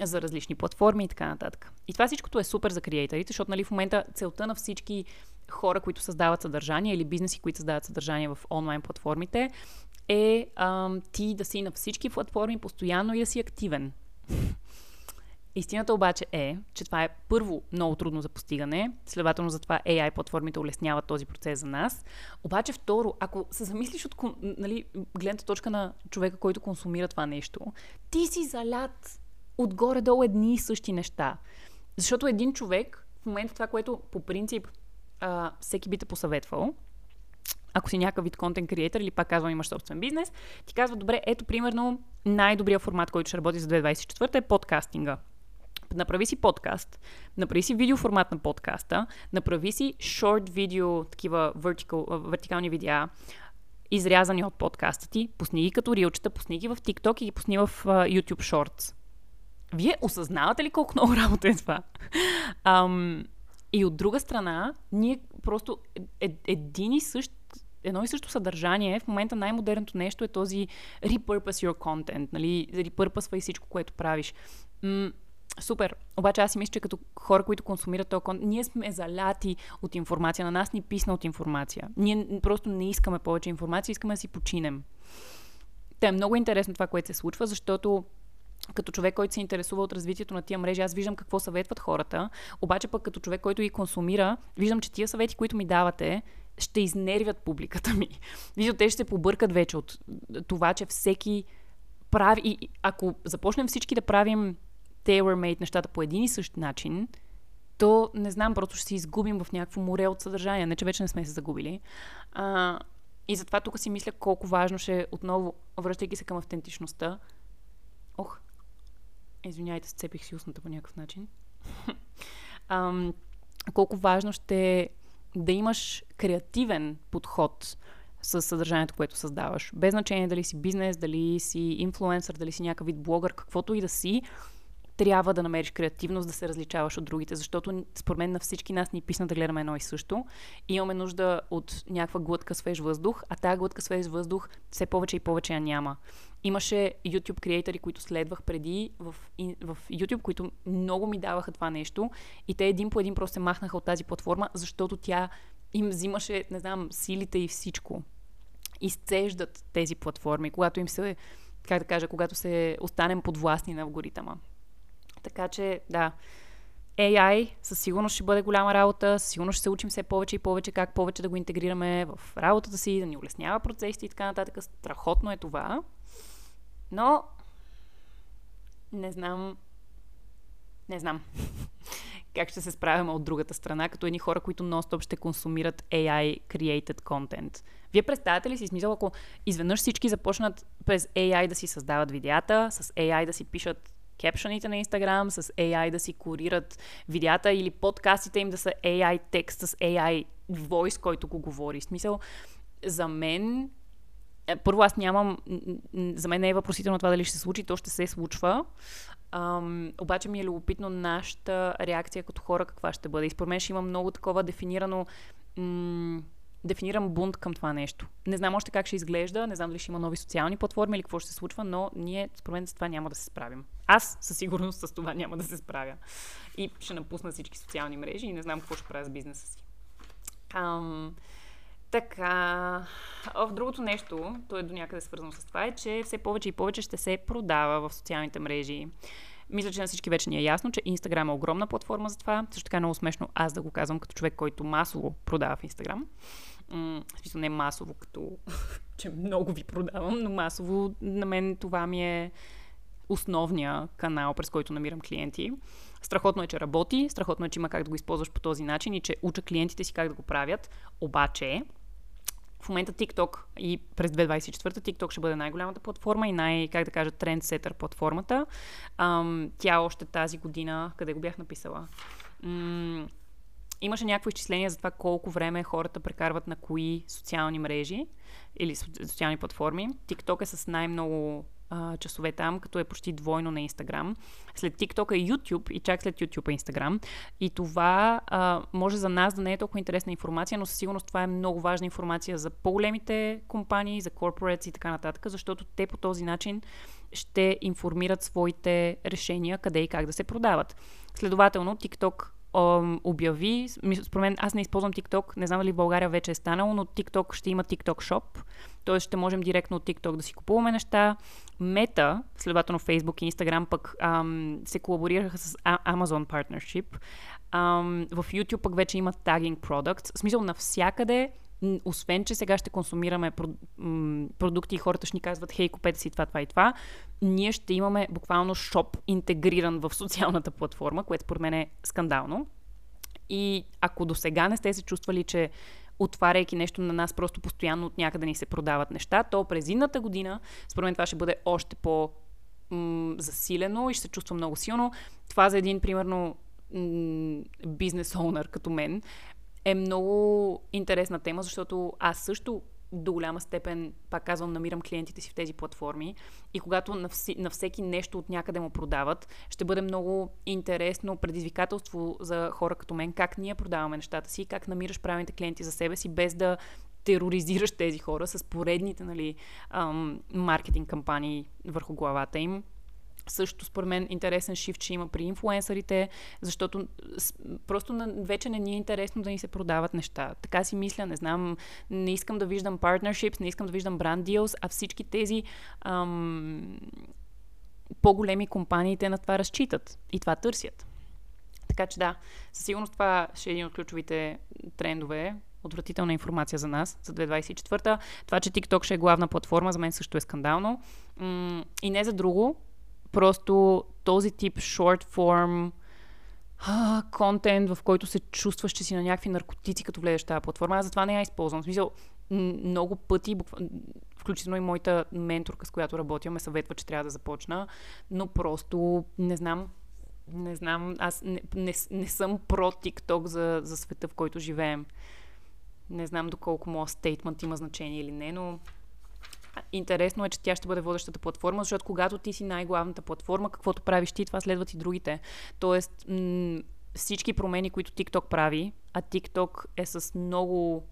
за различни платформи и така нататък. И това всичкото е супер за креаторите, защото нали, в момента целта на всички хора, които създават съдържание или бизнеси, които създават съдържание в онлайн платформите, е ам, ти да си на всички платформи постоянно и да си активен. Истината обаче е, че това е първо много трудно за постигане, следователно затова AI платформите улесняват този процес за нас. Обаче второ, ако се замислиш от нали, гледната точка на човека, който консумира това нещо, ти си залят отгоре-долу едни и същи неща. Защото един човек, в момента това, което по принцип а, всеки би те посъветвал, ако си някакъв вид контент креатор или пак казвам имаш собствен бизнес, ти казва, добре, ето примерно най-добрият формат, който ще работи за 2024 е подкастинга. Направи си подкаст, направи си видеоформат на подкаста, направи си short видео, такива vertical, вертикални видеа, изрязани от подкаста ти, пусни ги като рилчета, пусни ги в TikTok и ги пусни в uh, YouTube Shorts. Вие осъзнавате ли колко много работа е това? Um, и от друга страна, ние просто е, е, един и същ едно и също съдържание, в момента най-модерното нещо е този repurpose your content, нали, repurpose и всичко, което правиш. М- Супер. Обаче аз си мисля, че като хора, които консумират този контент, ние сме заляти от информация. На нас ни писна от информация. Ние просто не искаме повече информация, искаме да си починем. Те е много интересно това, което се случва, защото като човек, който се интересува от развитието на тия мрежи, аз виждам какво съветват хората, обаче пък като човек, който ги консумира, виждам, че тия съвети, които ми давате, ще изнервят публиката ми. Виждам, те ще се побъркат вече от това, че всеки прави... И ако започнем всички да правим tailor-made нещата по един и същ начин, то не знам, просто ще се изгубим в някакво море от съдържание. Не, че вече не сме се загубили. А, и затова тук си мисля колко важно ще отново, връщайки се към автентичността. Ох, извиняйте, сцепих си устната по някакъв начин. Ам, колко важно ще да имаш креативен подход с съдържанието, което създаваш. Без значение дали си бизнес, дали си инфлуенсър, дали си някакъв вид блогър, каквото и да си, трябва да намериш креативност, да се различаваш от другите, защото според мен на всички нас ни писна да гледаме едно и също. Имаме нужда от някаква глътка свеж въздух, а тази глътка свеж въздух все повече и повече я няма. Имаше YouTube креатори, които следвах преди в, в YouTube, които много ми даваха това нещо и те един по един просто се махнаха от тази платформа, защото тя им взимаше, не знам, силите и всичко. Изцеждат тези платформи, когато им се, как да кажа, когато се останем подвластни на алгоритъма. Така че, да, AI със сигурност ще бъде голяма работа, със сигурност ще се учим все повече и повече как повече да го интегрираме в работата си, да ни улеснява процесите и така нататък. Страхотно е това. Но не знам не знам как ще се справяме от другата страна, като едни хора, които нон-стоп ще консумират AI-created content. Вие представяте ли си смисъл, ако изведнъж всички започнат през AI да си създават видеята, с AI да си пишат кепшоните на Instagram, с AI да си курират видеята или подкастите им да са AI текст с AI voice, който го говори. В смисъл, за мен е, първо аз нямам, за мен не е въпросително това дали ще се случи, то ще се случва. Ам, обаче ми е любопитно нашата реакция като хора каква ще бъде. И според мен ще има много такова дефинирано м- дефинирам бунт към това нещо. Не знам още как ще изглежда, не знам дали ще има нови социални платформи или какво ще се случва, но ние, според мен, с това няма да се справим. Аз със сигурност с това няма да се справя. И ще напусна всички социални мрежи и не знам какво ще правя с бизнеса си. Ам, така, в другото нещо, то е до някъде свързано с това, е, че все повече и повече ще се продава в социалните мрежи. Мисля, че на всички вече ни е ясно, че Instagram е огромна платформа за това. Също така е много смешно аз да го казвам като човек, който масово продава в Instagram. В смисъл не масово, като че много ви продавам, но масово на мен това ми е основния канал, през който намирам клиенти. Страхотно е, че работи, страхотно е, че има как да го използваш по този начин и че уча клиентите си как да го правят. Обаче, в момента TikTok и през 2024 TikTok ще бъде най-голямата платформа и най, как да кажа, трендсетър платформата. Ам, тя още тази година, къде го бях написала? Имаше някакво изчисление за това колко време хората прекарват на кои социални мрежи или социални платформи. TikTok е с най-много а, часове там, като е почти двойно на Instagram. След TikTok е YouTube и чак след YouTube е Instagram. И това а, може за нас да не е толкова интересна информация, но със сигурност това е много важна информация за по-големите компании, за corporates и така нататък, защото те по този начин ще информират своите решения къде и как да се продават. Следователно, TikTok обяви, според мен аз не използвам TikTok, не знам дали в България вече е станало, но TikTok ще има TikTok Shop, т.е. ще можем директно от TikTok да си купуваме неща. Мета, следователно Facebook и Instagram пък ам, се колаборираха с Amazon Partnership. Ам, в YouTube пък вече има Tagging Products. В смисъл навсякъде освен, че сега ще консумираме продукти и хората ще ни казват, хей, купете си това, това и това, ние ще имаме буквално шоп интегриран в социалната платформа, което според мен е скандално. И ако до сега не сте се чувствали, че отваряйки нещо на нас, просто постоянно от някъде ни се продават неща, то през едната година, според мен това ще бъде още по засилено и ще се чувства много силно. Това за един, примерно, бизнес оунър като мен, е много интересна тема, защото аз също до голяма степен, пак казвам, намирам клиентите си в тези платформи и когато на, вси, на всеки нещо от някъде му продават, ще бъде много интересно предизвикателство за хора като мен, как ние продаваме нещата си, как намираш правилните клиенти за себе си, без да тероризираш тези хора с поредните нали, ам, маркетинг кампании върху главата им също, според мен, интересен шифт, че има при инфлуенсърите, защото просто вече не ни е интересно да ни се продават неща. Така си мисля, не знам, не искам да виждам partnerships, не искам да виждам brand deals, а всички тези ам, по-големи компаниите на това разчитат и това търсят. Така че да, със сигурност това ще е един от ключовите трендове, отвратителна информация за нас, за 2024. Това, че TikTok ще е главна платформа, за мен също е скандално. И не за друго, Просто този тип short form контент, в който се чувстваш, че си на някакви наркотици, като влезеш тази платформа. Аз затова не я използвам. В смисъл, много пъти, включително и моята менторка, с която работя, ме съветва, че трябва да започна, но просто не знам, не знам, аз не, не, не съм про TikTok за, за света, в който живеем. Не знам доколко моят стейтмент има значение или не, но Интересно е, че тя ще бъде водещата платформа, защото когато ти си най-главната платформа, каквото правиш ти, това следват и другите. Тоест, м- всички промени, които TikTok прави, а TikTok е с много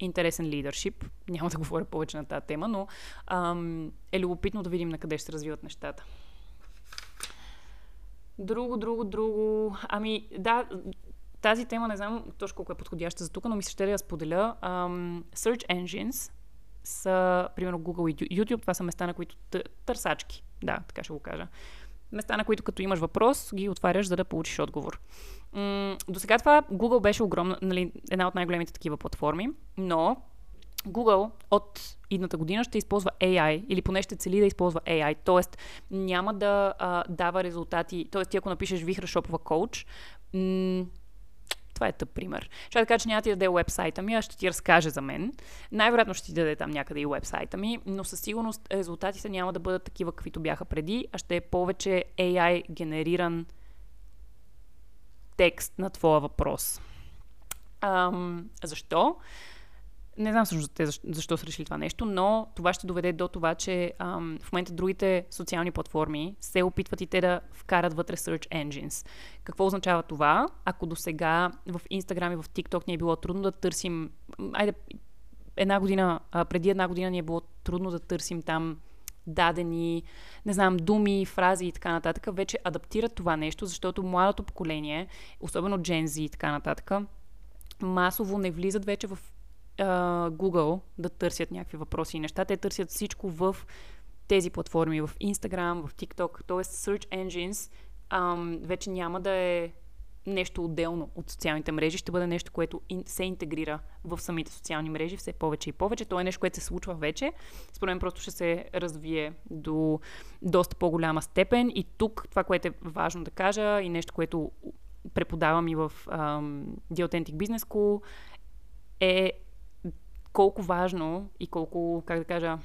интересен лидершип, няма да говоря повече на тази тема, но ам, е любопитно да видим на къде ще се развиват нещата. Друго, друго, друго. Ами, да, тази тема не знам точно колко е подходяща за тук, но ми се ще да я споделя. Um, search engines са, примерно, Google и YouTube. Това са места, на които търсачки. Да, така ще го кажа. Места, на които като имаш въпрос, ги отваряш, за да получиш отговор. М- до сега това Google беше огромна, нали, една от най-големите такива платформи, но Google от идната година ще използва AI или поне ще цели да използва AI, т.е. няма да а, дава резултати, т.е. ти ако напишеш Вихра Шопова коуч, м- това е тъп пример. Ще да кажа, че няма ти даде уебсайта ми, а ще ти разкаже за мен. Най-вероятно ще ти даде там някъде и уебсайта ми, но със сигурност резултатите няма да бъдат такива, каквито бяха преди, а ще е повече AI генериран текст на твоя въпрос. Ам, защо? Не знам всъщност защо, защо са решили това нещо, но това ще доведе до това, че ам, в момента другите социални платформи се опитват и те да вкарат вътре search engines. Какво означава това? Ако до сега в Instagram и в TikTok ни е било трудно да търсим, айде, една година, а, преди една година ни е било трудно да търсим там дадени, не знам, думи, фрази и така нататък, вече адаптират това нещо, защото младото поколение, особено Gen Z и така нататък, масово не влизат вече в uh, Google да търсят някакви въпроси и неща. Те търсят всичко в тези платформи, в Instagram, в TikTok, т.е. Search Engines um, вече няма да е нещо отделно от социалните мрежи, ще бъде нещо, което се интегрира в самите социални мрежи все повече и повече. То е нещо, което се случва вече. Според мен просто ще се развие до доста по-голяма степен. И тук това, което е важно да кажа и нещо, което преподавам и в um, The Authentic Business School е колко важно и колко, как да кажа,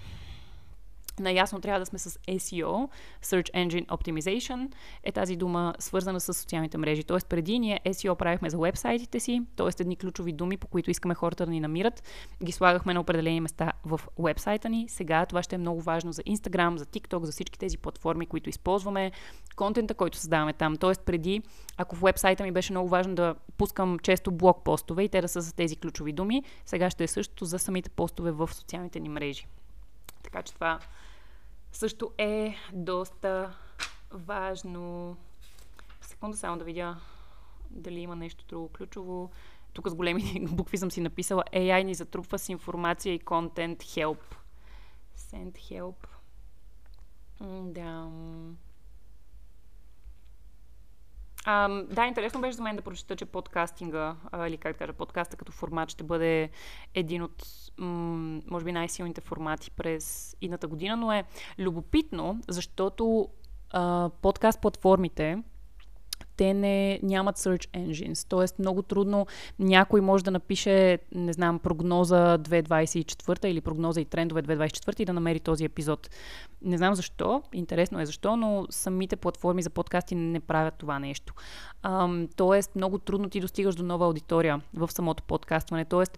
Наясно трябва да сме с SEO, Search Engine Optimization, е тази дума свързана с социалните мрежи. Тоест преди ние SEO правихме за вебсайтите си, т.е. едни ключови думи, по които искаме хората да ни намират, ги слагахме на определени места в вебсайта ни. Сега това ще е много важно за Instagram, за TikTok, за всички тези платформи, които използваме, контента, който създаваме там. Тоест преди, ако в вебсайта ми беше много важно да пускам често блог постове и те да са с тези ключови думи, сега ще е същото за самите постове в социалните ни мрежи. Така че това също е доста важно. Секунда само да видя дали има нещо друго ключово. Тук с големи букви съм си написала AI ни затрупва с информация и контент help. Send help. Да. А, да, интересно беше за мен да прочета, че подкастинга, или как да кажа, подкаста като формат ще бъде един от, може би, най-силните формати през идната година, но е любопитно, защото а, подкаст платформите, те не, нямат search engines. Тоест много трудно някой може да напише, не знам, прогноза 2024 или прогноза и трендове 2024 и да намери този епизод. Не знам защо, интересно е защо, но самите платформи за подкасти не правят това нещо. Ам, тоест много трудно ти достигаш до нова аудитория в самото подкастване. Тоест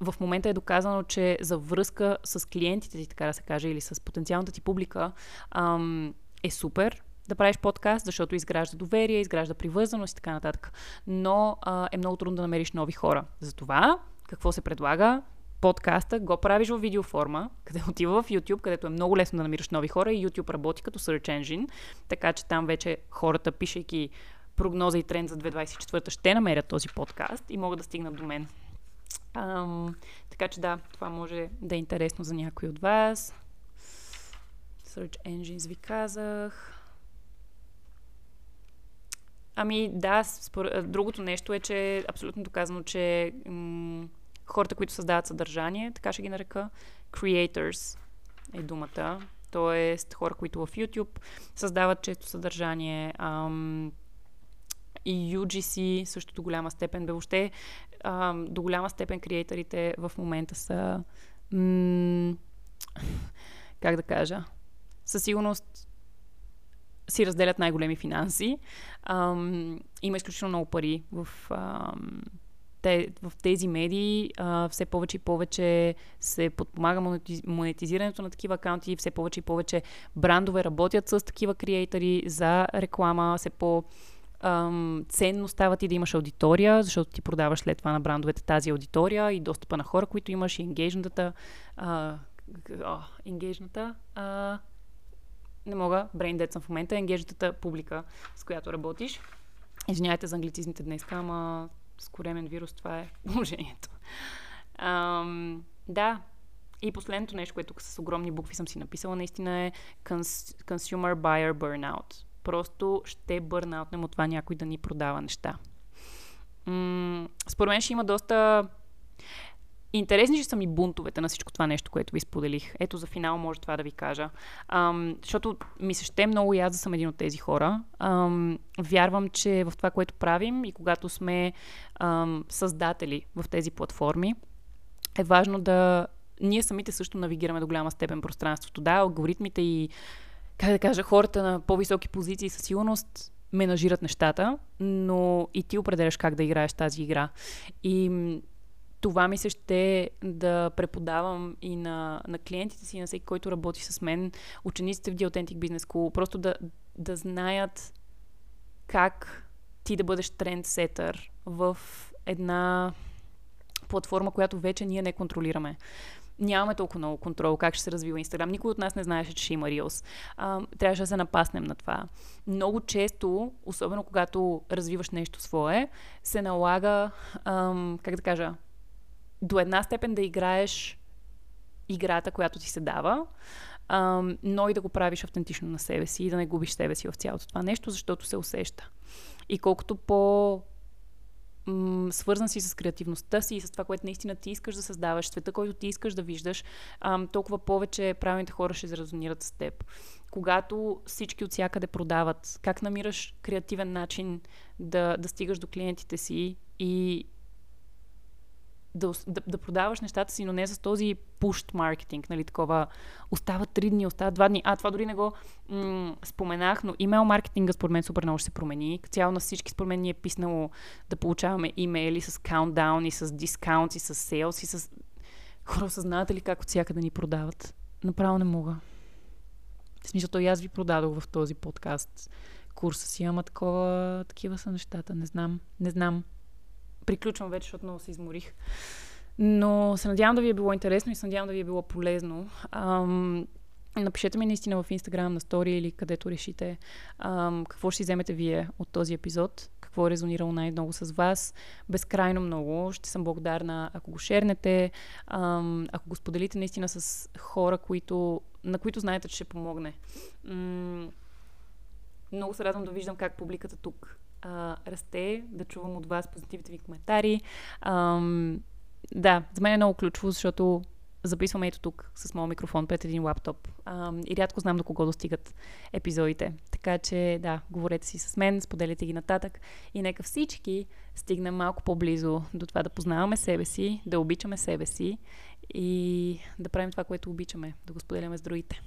в момента е доказано, че за връзка с клиентите ти, така да се каже, или с потенциалната ти публика, ам, е супер да правиш подкаст, защото изгражда доверие, изгражда привързаност и така нататък. Но а, е много трудно да намериш нови хора. Затова, какво се предлага? Подкаста го правиш в видеоформа, къде отива в YouTube, където е много лесно да намираш нови хора и YouTube работи като search engine, така че там вече хората, пишейки прогноза и тренд за 2024 ще намерят този подкаст и могат да стигнат до мен. Ам, така че да, това може да е интересно за някой от вас. Search Engines ви казах. Ами да, спор... другото нещо е, че е абсолютно доказано, че м- хората, които създават съдържание, така ще ги нарека, creators е думата, т.е. хора, които в YouTube създават често съдържание, ам, и UGC също голяма степен. Бе, въобще ам, до голяма степен креаторите в момента са м- как да кажа, със сигурност си разделят най-големи финанси. Ам, има изключително много пари в, ам, те, в тези медии. А, все повече и повече се подпомага монетизирането на такива акаунти. Все повече и повече брандове работят с такива креатори за реклама. Все по- ам, ценно става ти да имаш аудитория, защото ти продаваш след това на брандовете тази аудитория и достъпа на хора, които имаш и енгейджната. Енгейджната не мога, брейн съм в момента, енгежната публика, с която работиш. Извинявайте за англицизмите днес, ама с коремен вирус това е положението. Ам, да, и последното нещо, което с огромни букви съм си написала, наистина е Consumer Buyer Burnout. Просто ще бърнаутнем от това някой да ни продава неща. М- според мен ще има доста Интересни ще са ми бунтовете на всичко това нещо, което ви споделих. Ето за финал може това да ви кажа. Ам, защото ми се ще много и аз да съм един от тези хора. Ам, вярвам, че в това, което правим и когато сме ам, създатели в тези платформи, е важно да ние самите също навигираме до голяма степен пространството. Да, алгоритмите и, как да кажа, хората на по-високи позиции със сигурност менажират нещата, но и ти определяш как да играеш тази игра. И това ми се ще да преподавам и на, на клиентите си, на всеки, който работи с мен, учениците в The Authentic Business School, просто да, да знаят как ти да бъдеш трендсетър в една платформа, която вече ние не контролираме. Нямаме толкова много контрол как ще се развива Инстаграм. Никой от нас не знаеше, че ще има Reels. А, трябваше да се напаснем на това. Много често, особено когато развиваш нещо свое, се налага, ам, как да кажа, до една степен да играеш играта, която ти се дава, ам, но и да го правиш автентично на себе си и да не губиш себе си в цялото това нещо, защото се усеща. И колкото по м- свързан си с креативността си и с това, което наистина ти искаш да създаваш, света, който ти искаш да виждаш, ам, толкова повече правилните хора ще зарезонират с теб. Когато всички от всякъде продават, как намираш креативен начин да, да стигаш до клиентите си и да, да, да продаваш нещата си, но не с този пушт маркетинг, нали, такова. Остават три дни, остават два дни. А, това дори не го м- споменах, но имейл маркетинга според мен супер много ще се промени. Цяло на всички според мен ни е писнало да получаваме имейли с каунтдаун и с дискаунт и с сейлс и с... Хора, осъзнавате ли как от да ни продават? Направо не мога. В смисъл, то и аз ви продадох в този подкаст курса си, ама такова, такива са нещата. Не знам, не знам приключвам вече, защото много се изморих. Но се надявам да ви е било интересно и се надявам да ви е било полезно. Ам, напишете ми наистина в Инстаграм, на стори или където решите ам, какво ще вземете вие от този епизод, какво е резонирало най-много с вас. Безкрайно много. Ще съм благодарна, ако го шернете, ам, ако го споделите наистина с хора, които, на които знаете, че ще помогне. М- много се радвам да виждам как публиката тук а, расте, да чувам от вас позитивните ви коментари. Ам, да, за мен е много ключово, защото записваме ето тук с моят микрофон пред един лаптоп. Ам, и рядко знам до кого достигат епизодите. Така че, да, говорете си с мен, споделяйте ги нататък и нека всички стигнем малко по-близо до това да познаваме себе си, да обичаме себе си и да правим това, което обичаме, да го споделяме с другите.